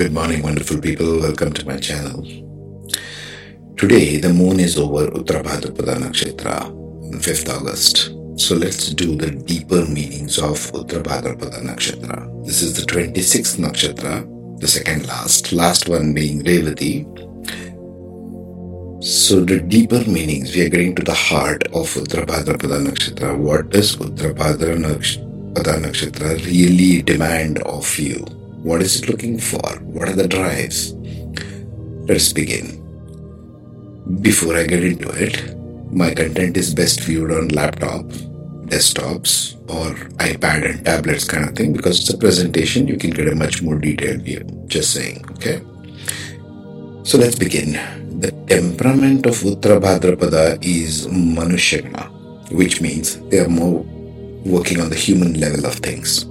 Good morning, wonderful people. Welcome to my channel. Today, the moon is over Uttara Bhadrapada Nakshatra on 5th August. So let's do the deeper meanings of Uttara Bhadrapada Nakshatra. This is the 26th Nakshatra, the second last, last one being Revati. So the deeper meanings, we are getting to the heart of Uttara Bhadrapada Nakshatra. What does Uttara Bhadrapada Nakshatra really demand of you? What is it looking for? What are the drives? Let's begin. Before I get into it, my content is best viewed on laptop, desktops, or iPad and tablets kind of thing because it's a presentation. You can get a much more detailed view. Just saying, okay? So let's begin. The temperament of Uttara Bhadrapada is Manushagana, which means they are more working on the human level of things.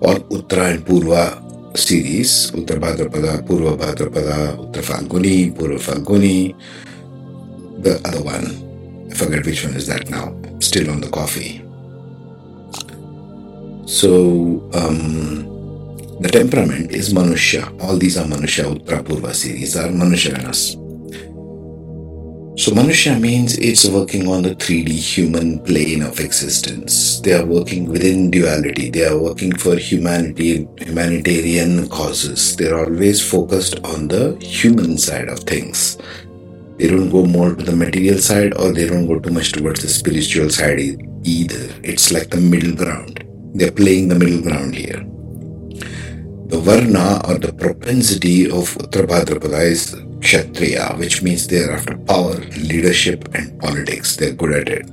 Uttara and Purva series, Uttara Bhadrapada, Purva Bhadrapada, Uttara Falguni, Purva Falguni, the other one, I forget which one is that now, still on the coffee. So, um, the temperament is Manusha. All these are Manusha, Uttara Purva series are Manushaganas. So, Manusha means it's working on the 3D human plane of existence. They are working within duality. They are working for humanity, humanitarian causes. They're always focused on the human side of things. They don't go more to the material side or they don't go too much towards the spiritual side either. It's like the middle ground. They're playing the middle ground here. The Varna or the propensity of Uttara Bhadrapada is Kshatriya, which means they're after power, leadership, and politics. They're good at it.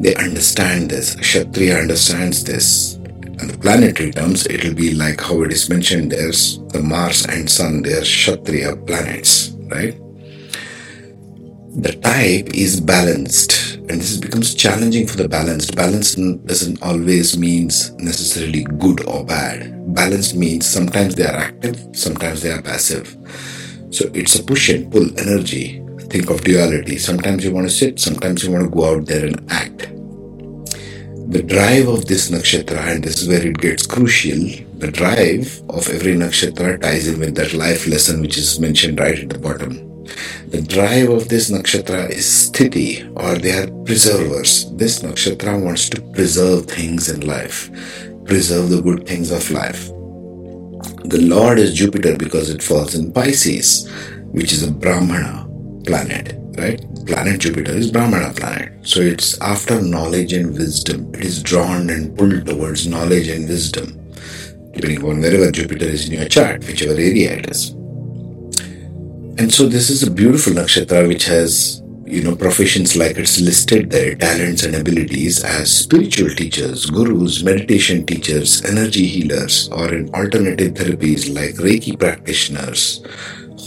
They understand this. Kshatriya understands this. In the planetary terms, it'll be like how it is mentioned there's the Mars and Sun, they are Kshatriya planets, right? the type is balanced and this becomes challenging for the balanced balance doesn't always means necessarily good or bad balance means sometimes they are active sometimes they are passive so it's a push and pull energy think of duality sometimes you want to sit sometimes you want to go out there and act the drive of this nakshatra and this is where it gets crucial the drive of every nakshatra ties in with that life lesson which is mentioned right at the bottom the drive of this nakshatra is sthiti or they are preservers. This nakshatra wants to preserve things in life, preserve the good things of life. The Lord is Jupiter because it falls in Pisces, which is a Brahmana planet, right? Planet Jupiter is Brahmana planet. So it's after knowledge and wisdom. It is drawn and pulled towards knowledge and wisdom, depending on wherever Jupiter is in your chart, whichever area it is. And so this is a beautiful nakshatra which has, you know, professions like it's listed there, talents and abilities as spiritual teachers, gurus, meditation teachers, energy healers, or in alternative therapies like Reiki practitioners,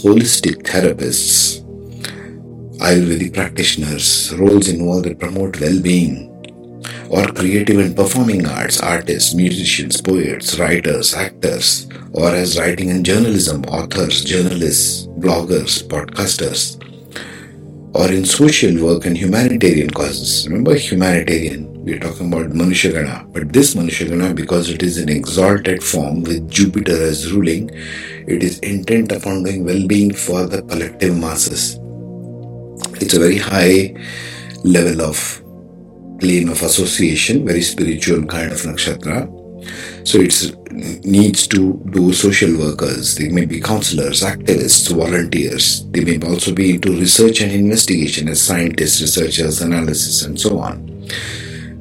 holistic therapists, Ayurvedic practitioners, roles involved that promote well-being, or creative and performing arts, artists, musicians, poets, writers, actors, or as writing and journalism, authors, journalists, bloggers, podcasters, or in social work and humanitarian causes. Remember, humanitarian, we're talking about Manushagana, but this Manushagana, because it is an exalted form with Jupiter as ruling, it is intent upon doing well being for the collective masses. It's a very high level of plane of association, very spiritual kind of nakshatra. So it needs to do social workers. They may be counselors, activists, volunteers. They may also be into research and investigation as scientists, researchers, analysis, and so on.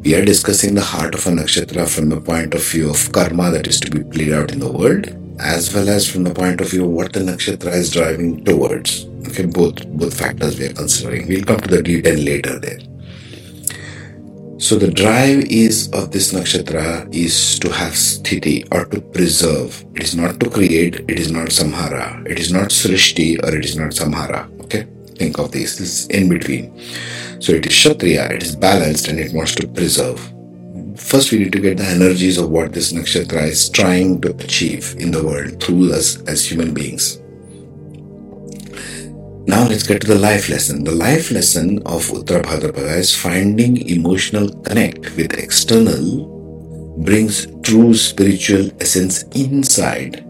We are discussing the heart of a nakshatra from the point of view of karma that is to be played out in the world, as well as from the point of view of what the nakshatra is driving towards. Okay, both both factors we are considering. We'll come to the detail later there. So the drive is of this nakshatra is to have sthiti or to preserve. It is not to create, it is not samhara. It is not srishti or it is not samhara. Okay? Think of this. This is in between. So it is kshatriya, it is balanced and it wants to preserve. First, we need to get the energies of what this nakshatra is trying to achieve in the world through us as human beings. Now let's get to the life lesson. The life lesson of Uttara Bhadrapada is finding emotional connect with external brings true spiritual essence inside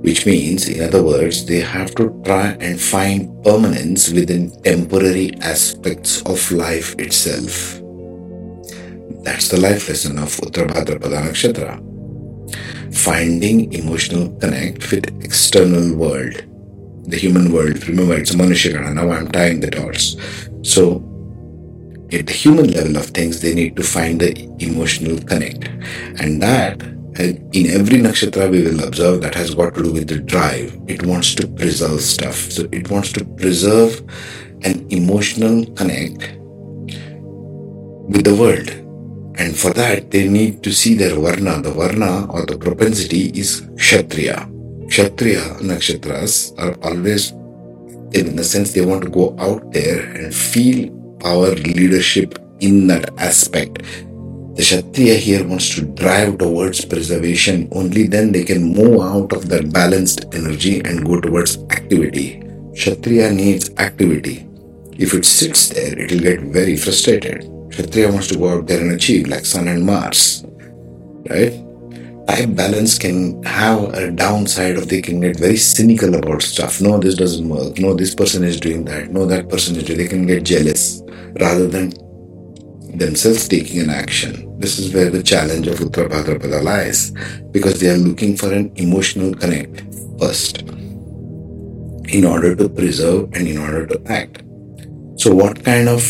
which means, in other words, they have to try and find permanence within temporary aspects of life itself. That's the life lesson of Uttarabhadrapada Nakshatra. Finding emotional connect with external world, the human world. Remember, it's a Now I'm tying the dots. So, at the human level of things, they need to find the emotional connect. And that, uh, in every nakshatra, we will observe that has got to do with the drive. It wants to preserve stuff. So, it wants to preserve an emotional connect with the world. And for that, they need to see their varna. The varna or the propensity is kshatriya. Kshatriya nakshatras are always, in the sense, they want to go out there and feel our leadership in that aspect. The Kshatriya here wants to drive towards preservation. Only then they can move out of that balanced energy and go towards activity. Kshatriya needs activity. If it sits there, it will get very frustrated. Kshatriya wants to go out there and achieve, like Sun and Mars. Right? Balance can have a downside of they can get very cynical about stuff. No, this doesn't work. No, this person is doing that. No, that person is doing They can get jealous rather than themselves taking an action. This is where the challenge of Uttarabhadrapada lies because they are looking for an emotional connect first in order to preserve and in order to act. So, what kind of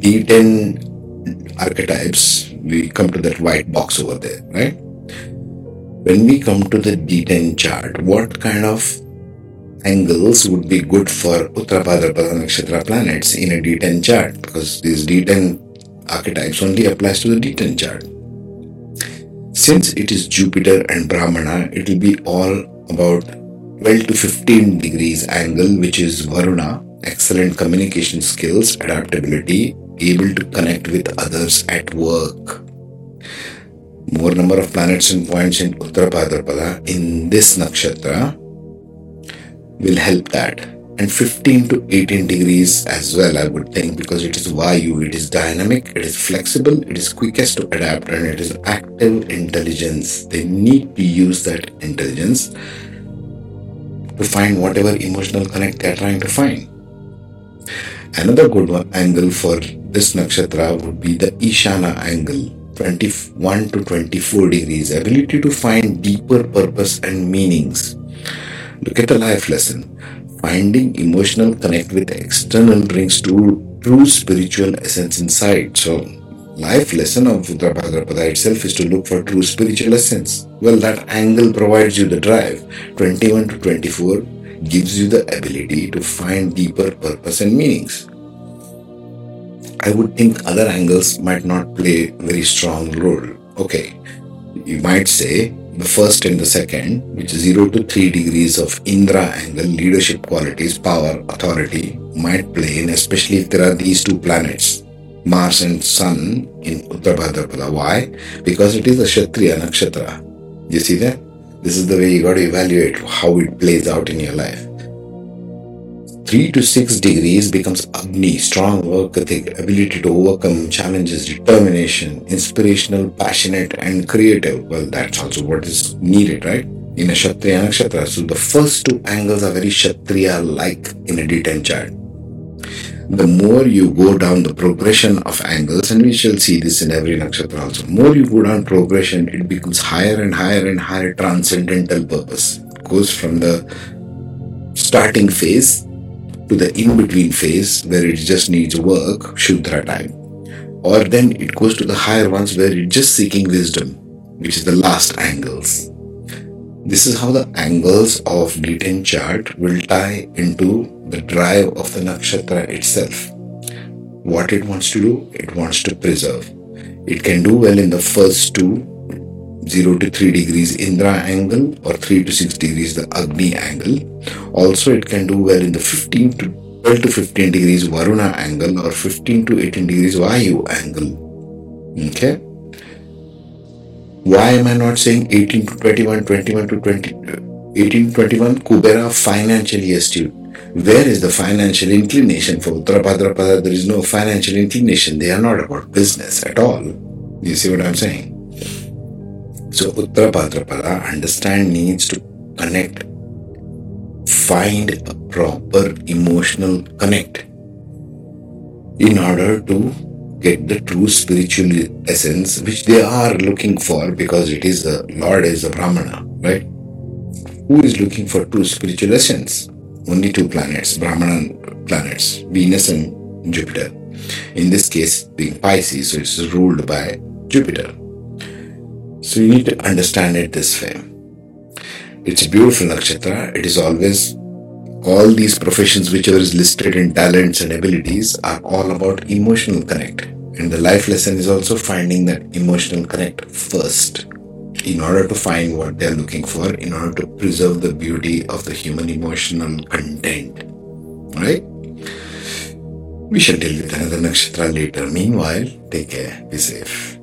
D10 archetypes? We come to that white box over there, right? When we come to the D10 chart, what kind of angles would be good for Uttarabhadrapada Nakshatra planets in a D10 chart because these D10 archetypes only applies to the D10 chart. Since it is Jupiter and Brahmana, it will be all about 12 to 15 degrees angle, which is Varuna, excellent communication skills, adaptability, able to connect with others at work. More number of planets and points in Uttarabhadrapada in this nakshatra will help that. And 15 to 18 degrees as well, I would think, because it is Vayu, it is dynamic, it is flexible, it is quickest to adapt, and it is active intelligence. They need to use that intelligence to find whatever emotional connect they are trying to find. Another good one, angle for this nakshatra would be the Ishana angle, 21 to 24 degrees, ability to find deeper purpose and meanings. Look at the life lesson. Finding emotional connect with external brings to true spiritual essence inside. So, life lesson of Uttarabhadrapada itself is to look for true spiritual essence. Well, that angle provides you the drive. 21 to 24 gives you the ability to find deeper purpose and meanings. I would think other angles might not play very strong role. Okay, you might say the first and the second, which is 0 to 3 degrees of Indra angle, leadership qualities, power, authority, might play in, especially if there are these two planets, Mars and Sun in Uttar Why? Because it is a Kshatriya nakshatra. You see that? This is the way you got to evaluate how it plays out in your life. 3 to 6 degrees becomes Agni, strong work ethic, ability to overcome challenges, determination, inspirational, passionate, and creative. Well, that's also what is needed, right? In a Kshatriya Nakshatra. So the first two angles are very Kshatriya like in a D10 chart. The more you go down the progression of angles, and we shall see this in every nakshatra also, more you go down progression, it becomes higher and higher and higher transcendental purpose. It goes from the starting phase to the in between phase where it just needs work, Shudra time. Or then it goes to the higher ones where it's just seeking wisdom, which is the last angles. This is how the angles of D10 chart will tie into the drive of the nakshatra itself. What it wants to do, it wants to preserve. It can do well in the first two 0 to 3 degrees Indra angle or 3 to 6 degrees the Agni angle. Also, it can do well in the 15 to 12 to 15 degrees Varuna angle or 15 to 18 degrees Vayu angle. Okay? Why am I not saying 18 to 21, 21 to 20, 18 to 21? Kubera financially astute. Where is the financial inclination for Uttarabhadrapada? There is no financial inclination. They are not about business at all. You see what I'm saying? So Uttara Bhadrapada understand needs to connect find a proper emotional connect in order to get the true spiritual essence which they are looking for because it is the Lord is a Brahmana, right? Who is looking for true spiritual essence? Only two planets, Brahmana planets, Venus and Jupiter. In this case, being Pisces, so it's ruled by Jupiter. So you need to understand it this way. It's a beautiful nakshatra. It is always all these professions, whichever is listed in talents and abilities, are all about emotional connect. And the life lesson is also finding that emotional connect first in order to find what they're looking for, in order to preserve the beauty of the human emotional content. Right? We shall deal with another nakshatra later. Meanwhile, take care, be safe.